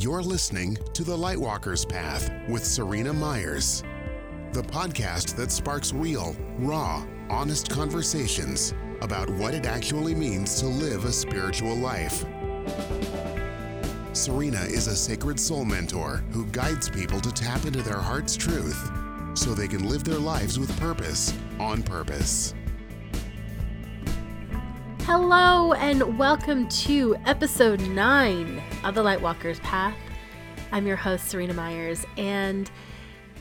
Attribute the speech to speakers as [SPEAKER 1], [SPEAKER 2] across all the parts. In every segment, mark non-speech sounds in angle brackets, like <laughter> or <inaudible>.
[SPEAKER 1] You're listening to The Lightwalker's Path with Serena Myers, the podcast that sparks real, raw, honest conversations about what it actually means to live a spiritual life. Serena is a sacred soul mentor who guides people to tap into their heart's truth so they can live their lives with purpose on purpose.
[SPEAKER 2] Hello, and welcome to episode 9 of The Lightwalker's Path. I'm your host, Serena Myers, and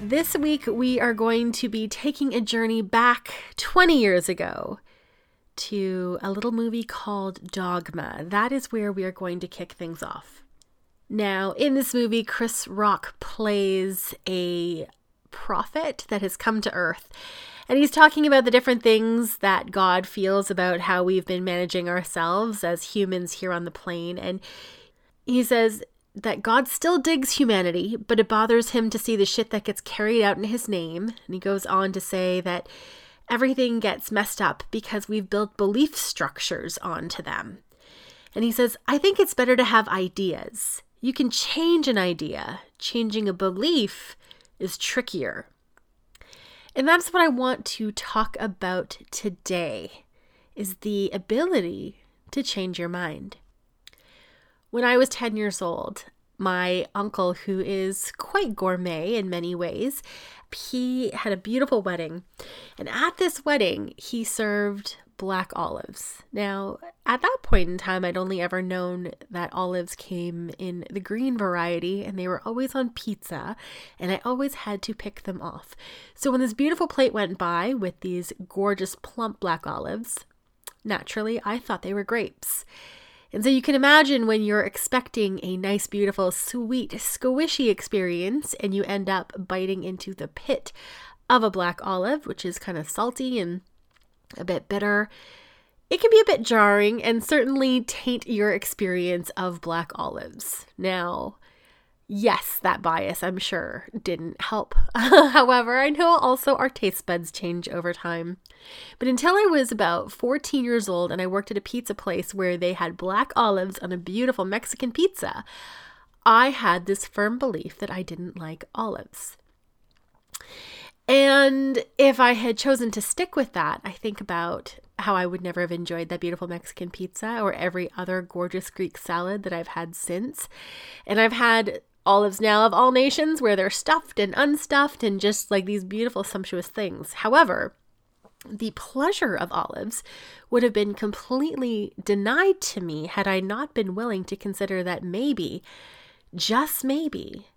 [SPEAKER 2] this week we are going to be taking a journey back 20 years ago to a little movie called Dogma. That is where we are going to kick things off. Now, in this movie, Chris Rock plays a prophet that has come to Earth and he's talking about the different things that God feels about how we've been managing ourselves as humans here on the plane. And he says that God still digs humanity, but it bothers him to see the shit that gets carried out in his name. And he goes on to say that everything gets messed up because we've built belief structures onto them. And he says, I think it's better to have ideas. You can change an idea, changing a belief is trickier. And that's what I want to talk about today is the ability to change your mind. When I was 10 years old, my uncle, who is quite gourmet in many ways, he had a beautiful wedding. And at this wedding, he served black olives. Now, at that point in time, I'd only ever known that olives came in the green variety and they were always on pizza, and I always had to pick them off. So when this beautiful plate went by with these gorgeous plump black olives, naturally, I thought they were grapes. And so you can imagine when you're expecting a nice, beautiful, sweet, squishy experience and you end up biting into the pit of a black olive, which is kind of salty and a bit bitter. It can be a bit jarring and certainly taint your experience of black olives. Now, yes, that bias, I'm sure, didn't help. <laughs> However, I know also our taste buds change over time. But until I was about 14 years old and I worked at a pizza place where they had black olives on a beautiful Mexican pizza, I had this firm belief that I didn't like olives. And if I had chosen to stick with that, I think about how I would never have enjoyed that beautiful Mexican pizza or every other gorgeous Greek salad that I've had since. And I've had olives now of all nations where they're stuffed and unstuffed and just like these beautiful, sumptuous things. However, the pleasure of olives would have been completely denied to me had I not been willing to consider that maybe, just maybe,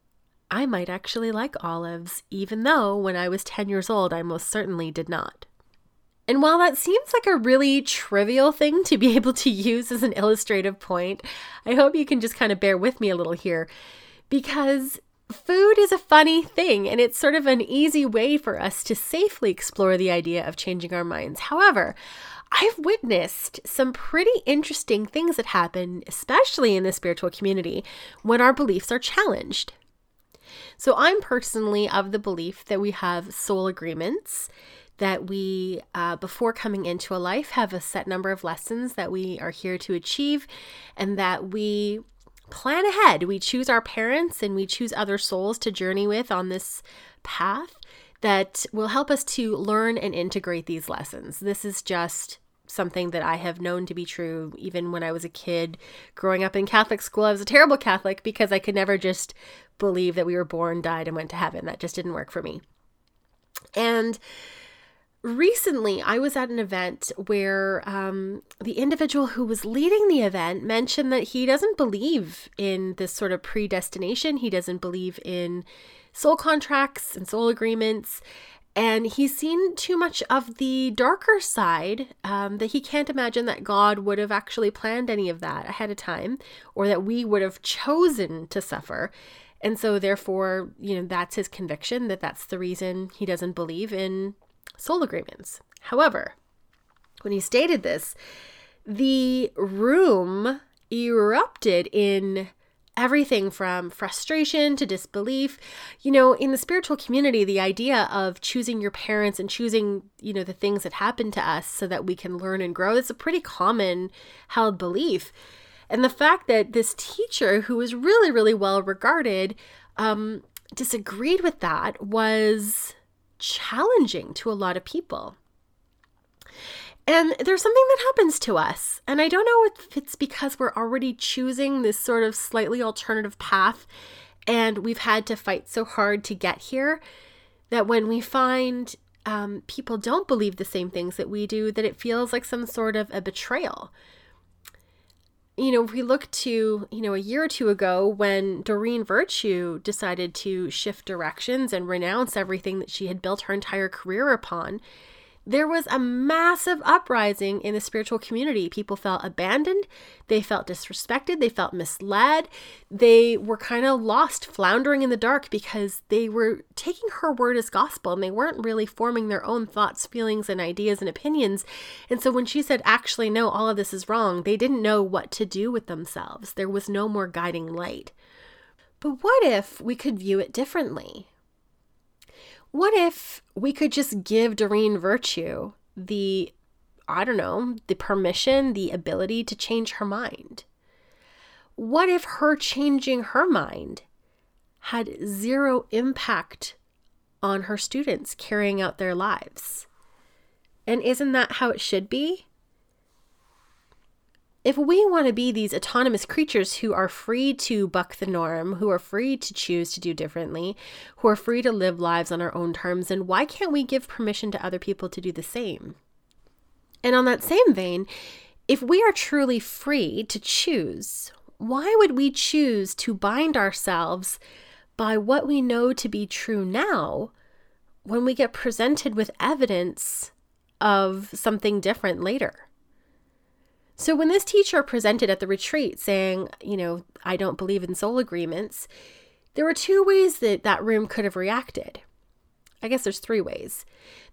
[SPEAKER 2] I might actually like olives, even though when I was 10 years old, I most certainly did not. And while that seems like a really trivial thing to be <laughs> able to use as an illustrative point, I hope you can just kind of bear with me a little here because food is a funny thing and it's sort of an easy way for us to safely explore the idea of changing our minds. However, I've witnessed some pretty interesting things that happen, especially in the spiritual community, when our beliefs are challenged. So I'm personally of the belief that we have soul agreements, that we, uh, before coming into a life, have a set number of lessons that we are here to achieve, and that we plan ahead. We choose our parents and we choose other souls to journey with on this path that will help us to learn and integrate these lessons. This is just something that I have known to be true even when I was a kid growing up in Catholic school. I was a terrible Catholic because I could never just believe that we were born, died, and went to heaven. That just didn't work for me. And recently, I was at an event where um, the individual who was leading the event mentioned that he doesn't believe in this sort of predestination, he doesn't believe in soul contracts and soul agreements. And he's seen too much of the darker side um, that he can't imagine that God would have actually planned any of that ahead of time or that we would have chosen to suffer. And so, therefore, you know, that's his conviction that that's the reason he doesn't believe in soul agreements. However, when he stated this, the room erupted in everything from frustration to disbelief. You know, in the spiritual community, the idea of choosing your parents and choosing, you know, the things that happen to us so that we can learn and grow is a pretty common held belief. And the fact that this teacher, who was really, really well regarded, um, disagreed with that was challenging to a lot of people. And there's something that happens to us. And I don't know if it's because we're already choosing this sort of slightly alternative path and we've had to fight so hard to get here that when we find um, people don't believe the same things that we do, that it feels like some sort of a betrayal. You know, if we look to, you know, a year or two ago when Doreen Virtue decided to shift directions and renounce everything that she had built her entire career upon, there was a massive uprising in the spiritual community. People felt abandoned, they felt disrespected, they felt misled, they were kind of lost, floundering in the dark because they were taking her word as gospel and they weren't really forming their own thoughts, feelings, and ideas and opinions. And so when she said, actually, no, all of this is wrong, they didn't know what to do with themselves. There was no more guiding light. But what if we could view it differently? What if we could just give Doreen Virtue the, I don't know, the permission, the ability to change her mind? What if her changing her mind had zero impact on her students carrying out their lives? And isn't that how it should be? If we want to be these autonomous creatures who are free to buck the norm, who are free to choose to do differently, who are free to live lives on our own terms, then why can't we give permission to other people to do the same? And on that same vein, if we are truly free to choose, why would we choose to bind ourselves by what we know to be true now when we get presented with evidence of something different later? So when this teacher presented at the retreat saying, you know, I don't believe in soul agreements, there were two ways that that room could have reacted. I guess there's three ways.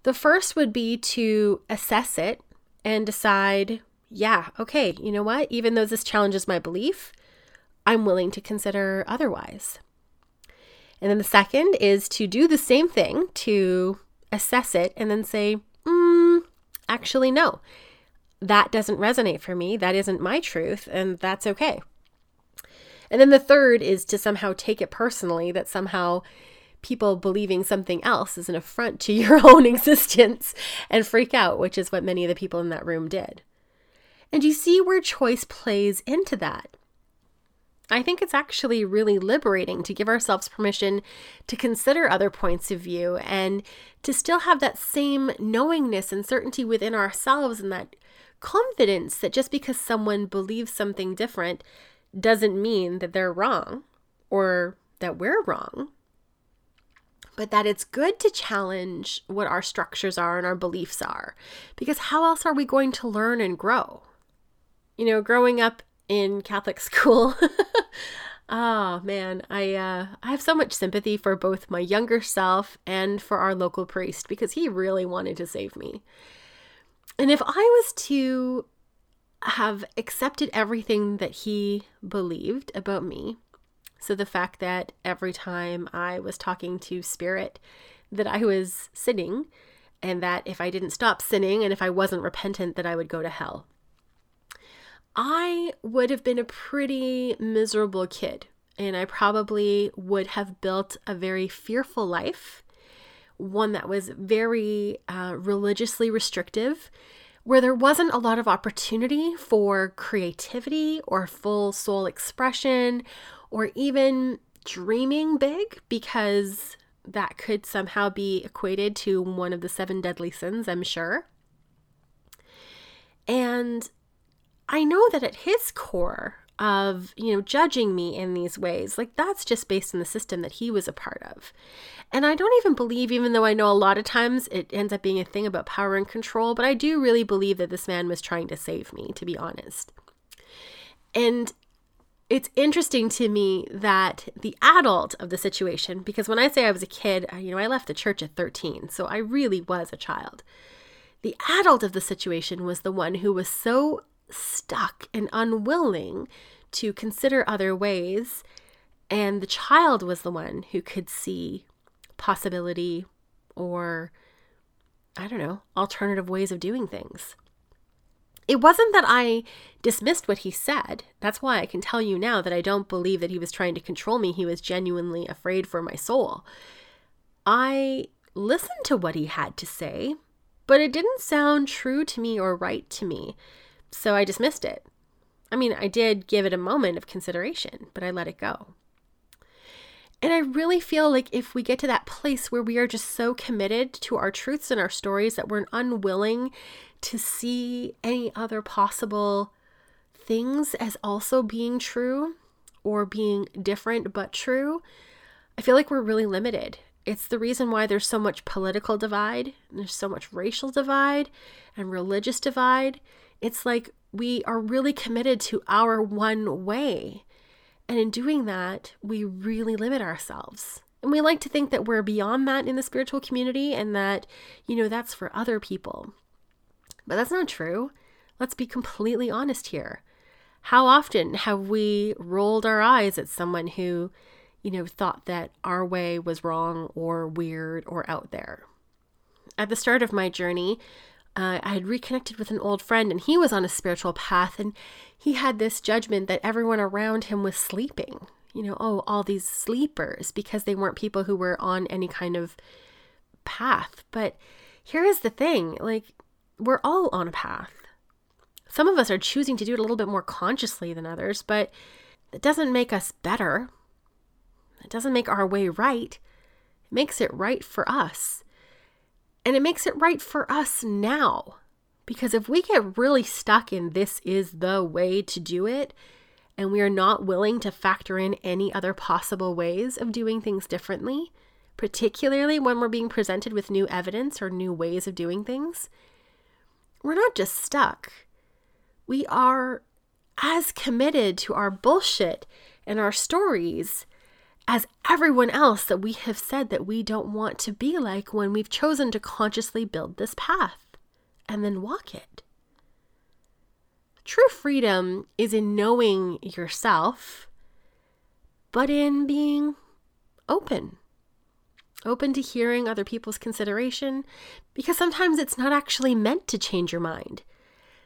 [SPEAKER 2] The first would be to assess it and decide, yeah, okay, you know what? Even though this challenges my belief, I'm willing to consider otherwise. And then the second is to do the same thing, to assess it and then say, mm, actually, no that doesn't resonate for me. That isn't my truth, and that's okay. And then the third is to somehow take it personally that somehow people believing something else is an affront to <laughs> your own existence and freak out, which is what many of the people in that room did. And you see where choice plays into that. I think it's actually really liberating to give ourselves permission to consider other points of view and to still have that same knowingness and certainty within ourselves and that confidence that just because someone believes something different doesn't mean that they're wrong or that we're wrong, but that it's good to challenge what our structures are and our beliefs are. Because how else are we going to learn and grow? You know, growing up in Catholic <laughs> school, oh man, I uh, I have so much sympathy for both my younger self and for our local priest because he really wanted to save me. And if I was to have accepted everything that he believed about me, so the fact that every time I was talking to spirit that I was sinning and that if I didn't stop sinning and if I wasn't repentant that I would go to hell. I would have been a pretty miserable kid and I probably would have built a very fearful life one that was very uh, religiously restrictive, where there wasn't a lot of opportunity for creativity or full soul expression or even dreaming big because that could somehow be equated to one of the seven deadly sins, I'm sure. And I know that at his core, of, you know, judging me in these ways. Like that's just based on the system that he was a part of. And I don't even believe, even though I know a lot of times it ends up being a thing about power and control, but I do really believe that this man was trying to save me, to be honest. And it's interesting to me that the adult of the situation, because when I say I was a kid, you know, I left the church at 13, so I really was a child. The adult of the situation was the one who was so stuck and unwilling to consider other ways. And the child was the one who could see possibility or, I don't know, alternative ways of doing things. it wasn't that I dismissed what he said. That's why I can tell you now that I don't believe that he was trying to control me. He was genuinely afraid for my soul. I listened to what he had to say, but it didn't sound true to me or right to me. So I dismissed it. I mean, I did give it a moment of consideration, but I let it go. And I really feel like if we get to that place where we are just so committed to our truths and our stories that we're unwilling to see any other possible things as also being true or being different but true, I feel like we're really limited. It's the reason why there's so much political divide, there's so much racial divide and religious divide. It's like we are really committed to our one way. And in doing that, we really limit ourselves. And we like to think that we're beyond that in the spiritual community and that, you know, that's for other people. But that's not true. Let's be completely honest here. How often have we rolled our eyes at someone who, you know, thought that our way was wrong or weird or out there? At the start of my journey, uh, I had reconnected with an old friend and he was on a spiritual path and he had this judgment that everyone around him was sleeping. You know, oh, all these sleepers because they weren't people who were on any kind of path. But here is the thing like, we're all on a path. Some of us are choosing to do it a little bit more consciously than others, but it doesn't make us better. It doesn't make our way right. It makes it right for us. And it makes it right for us now. Because if we get really stuck in this is the way to do it, and we are not willing to factor in any other possible ways of doing things differently, particularly when we're being presented with new evidence or new ways of doing things, we're not just stuck. We are as committed to our bullshit and our stories as everyone else that we have said that we don't want to be like when we've chosen to consciously build this path and then walk it. True freedom is in knowing yourself, but in being open open to hearing other people's consideration, because sometimes it's not actually meant to change your mind.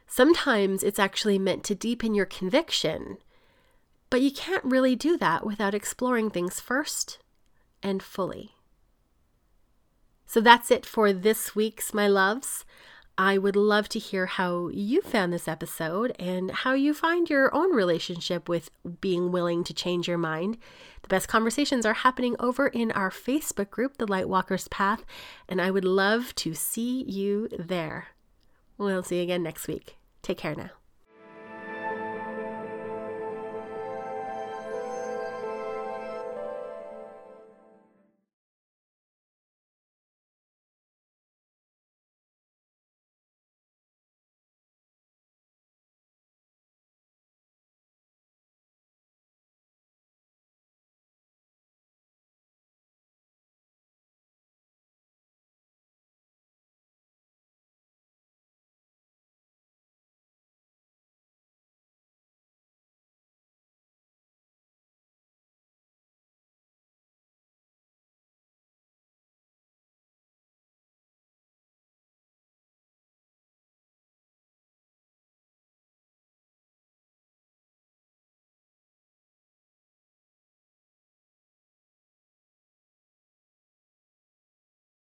[SPEAKER 2] Sometimes it's actually meant to deepen your conviction. But you can't really do that without exploring things first and fully. So that's it for this week's My Loves. I would love to hear how you found this episode and how you find your own relationship with being willing to change your mind. The best conversations are happening over in our Facebook group, The Lightwalkers Path, and I would love to see you there. We'll see you again next week. Take care now.